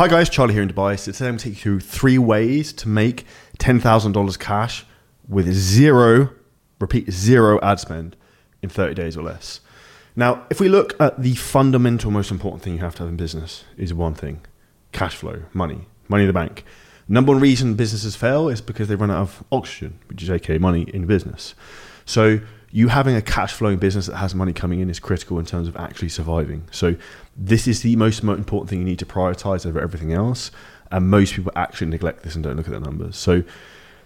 Hi guys, Charlie here in Dubai. So today I'm going to take you through three ways to make $10,000 cash with zero, repeat, zero ad spend in 30 days or less. Now, if we look at the fundamental, most important thing you have to have in business is one thing, cash flow, money, money in the bank. Number one reason businesses fail is because they run out of oxygen, which is aka money in business. So you having a cash flowing business that has money coming in is critical in terms of actually surviving. So this is the most important thing you need to prioritize over everything else. And most people actually neglect this and don't look at the numbers. So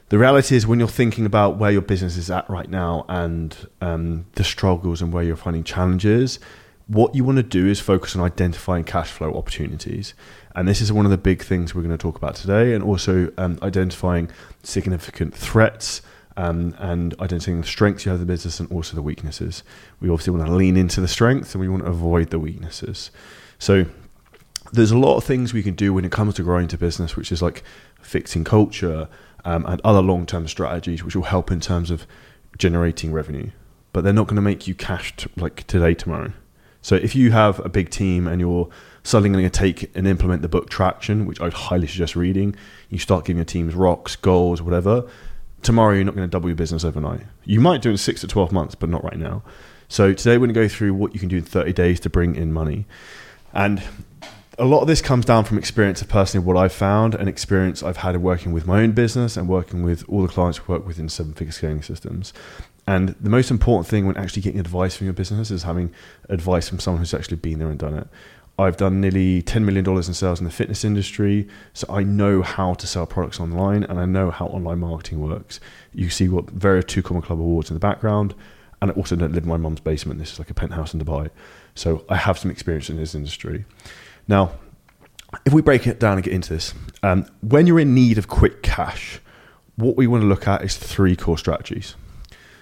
the reality is when you're thinking about where your business is at right now and um, the struggles and where you're finding challenges, what you want to do is focus on identifying cash flow opportunities. And this is one of the big things we're going to talk about today, and also um, identifying significant threats um, and identifying the strengths you have in the business and also the weaknesses. We obviously want to lean into the strengths and we want to avoid the weaknesses. So there's a lot of things we can do when it comes to growing to business, which is like fixing culture um, and other long-term strategies, which will help in terms of generating revenue. But they're not going to make you cash t- like today, tomorrow. So if you have a big team and you're suddenly going to take and implement the book Traction, which I'd highly suggest reading, you start giving your teams rocks, goals, whatever tomorrow you're not going to double your business overnight. You might do it in six to 12 months, but not right now. So today we're going to go through what you can do in 30 days to bring in money. And a lot of this comes down from experience of personally what I've found and experience I've had in working with my own business and working with all the clients we work with in seven figure scaling systems. And the most important thing when actually getting advice from your business is having advice from someone who's actually been there and done it. I've done nearly $10 million in sales in the fitness industry. So I know how to sell products online and I know how online marketing works. You see what various Two Comma Club awards in the background. And I also don't live in my mum's basement. This is like a penthouse in Dubai. So I have some experience in this industry. Now, if we break it down and get into this, um, when you're in need of quick cash, what we want to look at is three core strategies.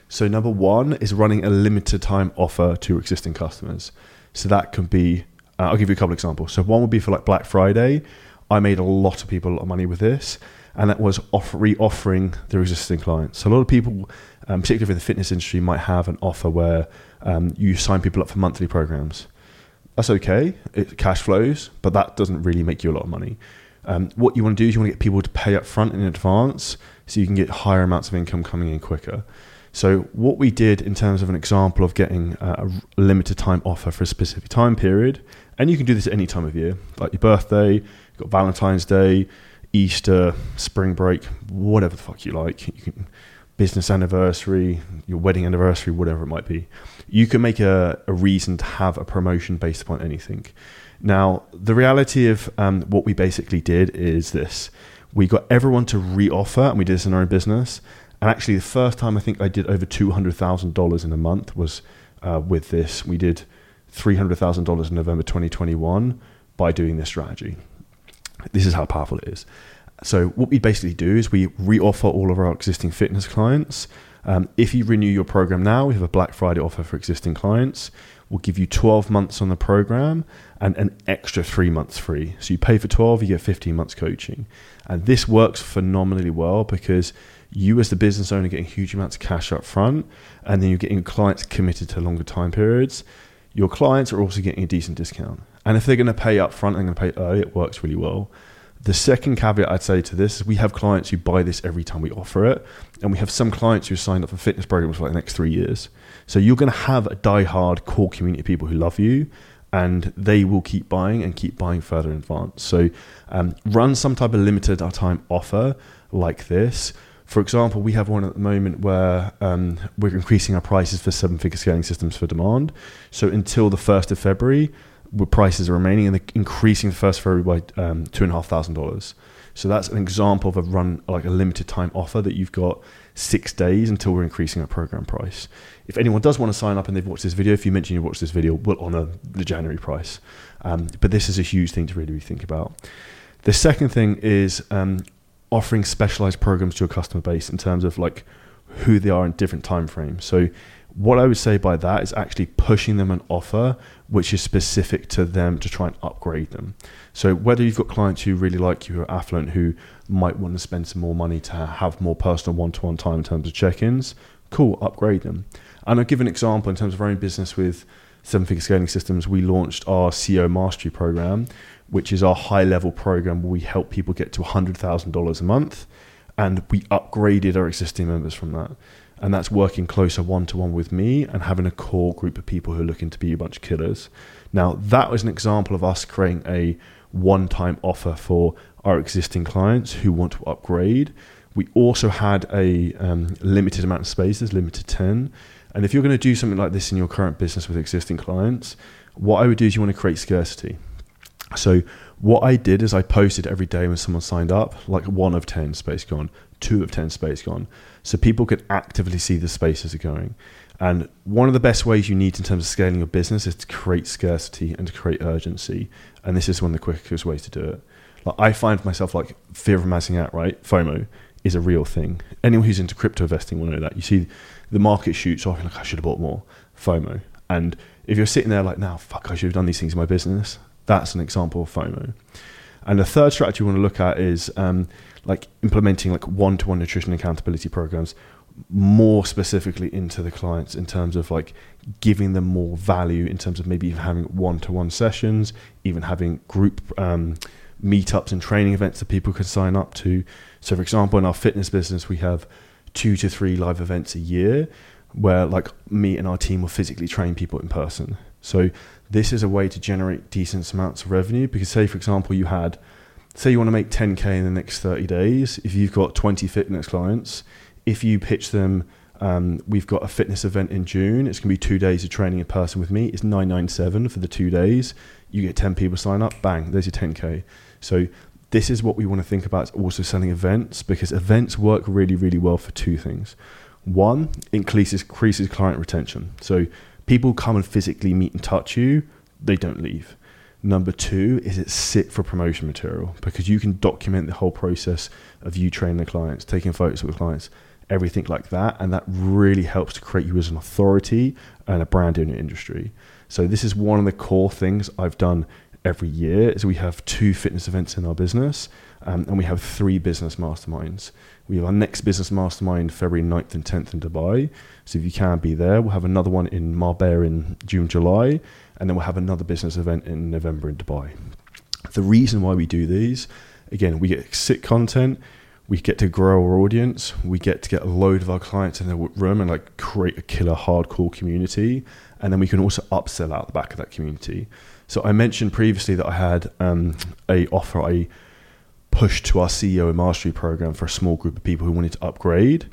So, number one is running a limited time offer to existing customers. So, that can be uh, I'll give you a couple examples. So one would be for like Black Friday. I made a lot of people a lot of money with this, and that was off- re-offering their existing clients. So a lot of people, um, particularly in the fitness industry, might have an offer where um, you sign people up for monthly programs. That's okay, it cash flows, but that doesn't really make you a lot of money. Um, what you want to do is you want to get people to pay up front in advance so you can get higher amounts of income coming in quicker. So what we did in terms of an example of getting a limited time offer for a specific time period, and you can do this at any time of year, like your birthday, you've got Valentine's Day, Easter, spring break, whatever the fuck you like. You can business anniversary, your wedding anniversary, whatever it might be. You can make a, a reason to have a promotion based upon anything. Now, the reality of um, what we basically did is this: we got everyone to re-offer, and we did this in our own business and actually, the first time I think I did over two hundred thousand dollars in a month was uh, with this. We did three hundred thousand dollars in November twenty twenty one by doing this strategy. This is how powerful it is. So what we basically do is we re-offer all of our existing fitness clients. Um, if you renew your program now, we have a Black Friday offer for existing clients. We'll give you 12 months on the program and an extra three months free. So you pay for 12, you get 15 months coaching. And this works phenomenally well because you as the business owner getting huge amounts of cash up front and then you're getting clients committed to longer time periods your clients are also getting a decent discount and if they're going to pay up front and going to pay early it works really well the second caveat I'd say to this is we have clients who buy this every time we offer it, and we have some clients who signed up for fitness programs for like the next three years. So you're going to have a die-hard core community of people who love you, and they will keep buying and keep buying further in advance. So um, run some type of limited time offer like this for example, we have one at the moment where um, we're increasing our prices for seven figure scaling systems for demand. So until the 1st of February, prices are remaining and they're increasing the first of February by um, $2,500. So that's an example of a run, like a limited time offer that you've got six days until we're increasing our program price. If anyone does want to sign up and they've watched this video, if you mention you watched this video, we'll honour the January price. Um, but this is a huge thing to really think about. The second thing is um, offering specialized programs to your customer base in terms of like who they are in different time frames. So what I would say by that is actually pushing them an offer which is specific to them to try and upgrade them. So whether you've got clients who really like you who are affluent who might want to spend some more money to have more personal one-to-one time in terms of check-ins, cool, upgrade them. And I'll give an example in terms of our own business with seven figure scaling systems. We launched our CEO mastery program, which is our high level program where we help people get to $100,000 a month. And we upgraded our existing members from that. And that's working closer one to one with me and having a core group of people who are looking to be a bunch of killers. Now, that was an example of us creating a one time offer for our existing clients who want to upgrade. We also had a um, limited amount of spaces, limited 10. And if you're going to do something like this in your current business with existing clients, what I would do is you want to create scarcity. So what I did is I posted every day when someone signed up, like one of 10 space gone, two of 10 space gone. So people could actively see the spaces are going. And one of the best ways you need in terms of scaling your business is to create scarcity and to create urgency. And this is one of the quickest ways to do it. Like I find myself like fear of missing out, right? FOMO is a real thing. Anyone who's into crypto investing will know that. You see the market shoots off, like I should have bought more. FOMO. And if you're sitting there like, now, fuck, I should have done these things in my business, that's an example of FOMO. And the third strategy we want to look at is um, like implementing like one-to-one nutrition accountability programs more specifically into the clients in terms of like giving them more value in terms of maybe even having one-to-one sessions, even having group um, meetups and training events that people can sign up to. So, for example, in our fitness business, we have two to three live events a year where like me and our team will physically train people in person. So this is a way to generate decent amounts of revenue because say for example you had say you want to make 10k in the next 30 days if you've got 20 fitness clients if you pitch them um, we've got a fitness event in june it's going to be two days of training in person with me it's 997 for the two days you get 10 people sign up bang there's your 10k so this is what we want to think about also selling events because events work really really well for two things one increases increases client retention so people come and physically meet and touch you, they don't leave. Number two is it's sit for promotion material because you can document the whole process of you training the clients, taking photos with clients, everything like that. And that really helps to create you as an authority and a brand in your industry. So this is one of the core things I've done every year is we have two fitness events in our business um, and we have three business masterminds. We have our next business mastermind February 9th and 10th in Dubai. So if you can be there, we'll have another one in Marbella in June, July, and then we'll have another business event in November in Dubai. The reason why we do these, again, we get sick content, we get to grow our audience, we get to get a load of our clients in the room and like create a killer hardcore community, and then we can also upsell out the back of that community. So I mentioned previously that I had um, a offer I pushed to our CEO and mastery program for a small group of people who wanted to upgrade.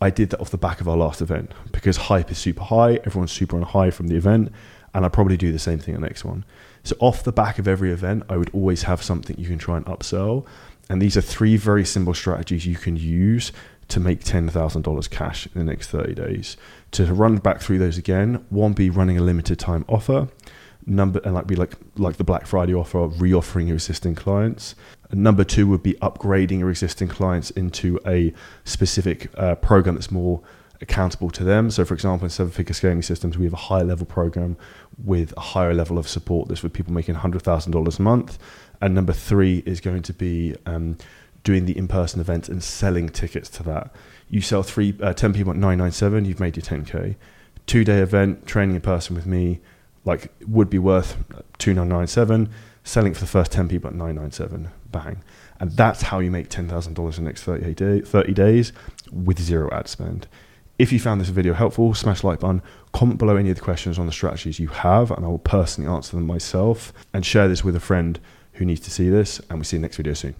I did that off the back of our last event because hype is super high, everyone's super on high from the event, and I'll probably do the same thing the next one. So off the back of every event, I would always have something you can try and upsell. And these are three very simple strategies you can use to make $10,000 cash in the next 30 days. To run back through those again, one be running a limited time offer number and like be like like the Black Friday offer, reoffering your existing clients. Number two would be upgrading your existing clients into a specific uh, program that's more accountable to them. So, for example, in seven figure scaling systems, we have a higher level program with a higher level of support. This for people making $100,000 a month. And number three is going to be um, doing the in person event and selling tickets to that. You sell three, uh, 10 people at 997, you've made your 10K. Two day event, training in person with me, like would be worth 2997 selling for the first 10 people at 997 bang and that's how you make $10,000 in the next 30, day, 30 days with zero ad spend if you found this video helpful smash like button comment below any of the questions on the strategies you have and i will personally answer them myself and share this with a friend who needs to see this? And we'll see you next video soon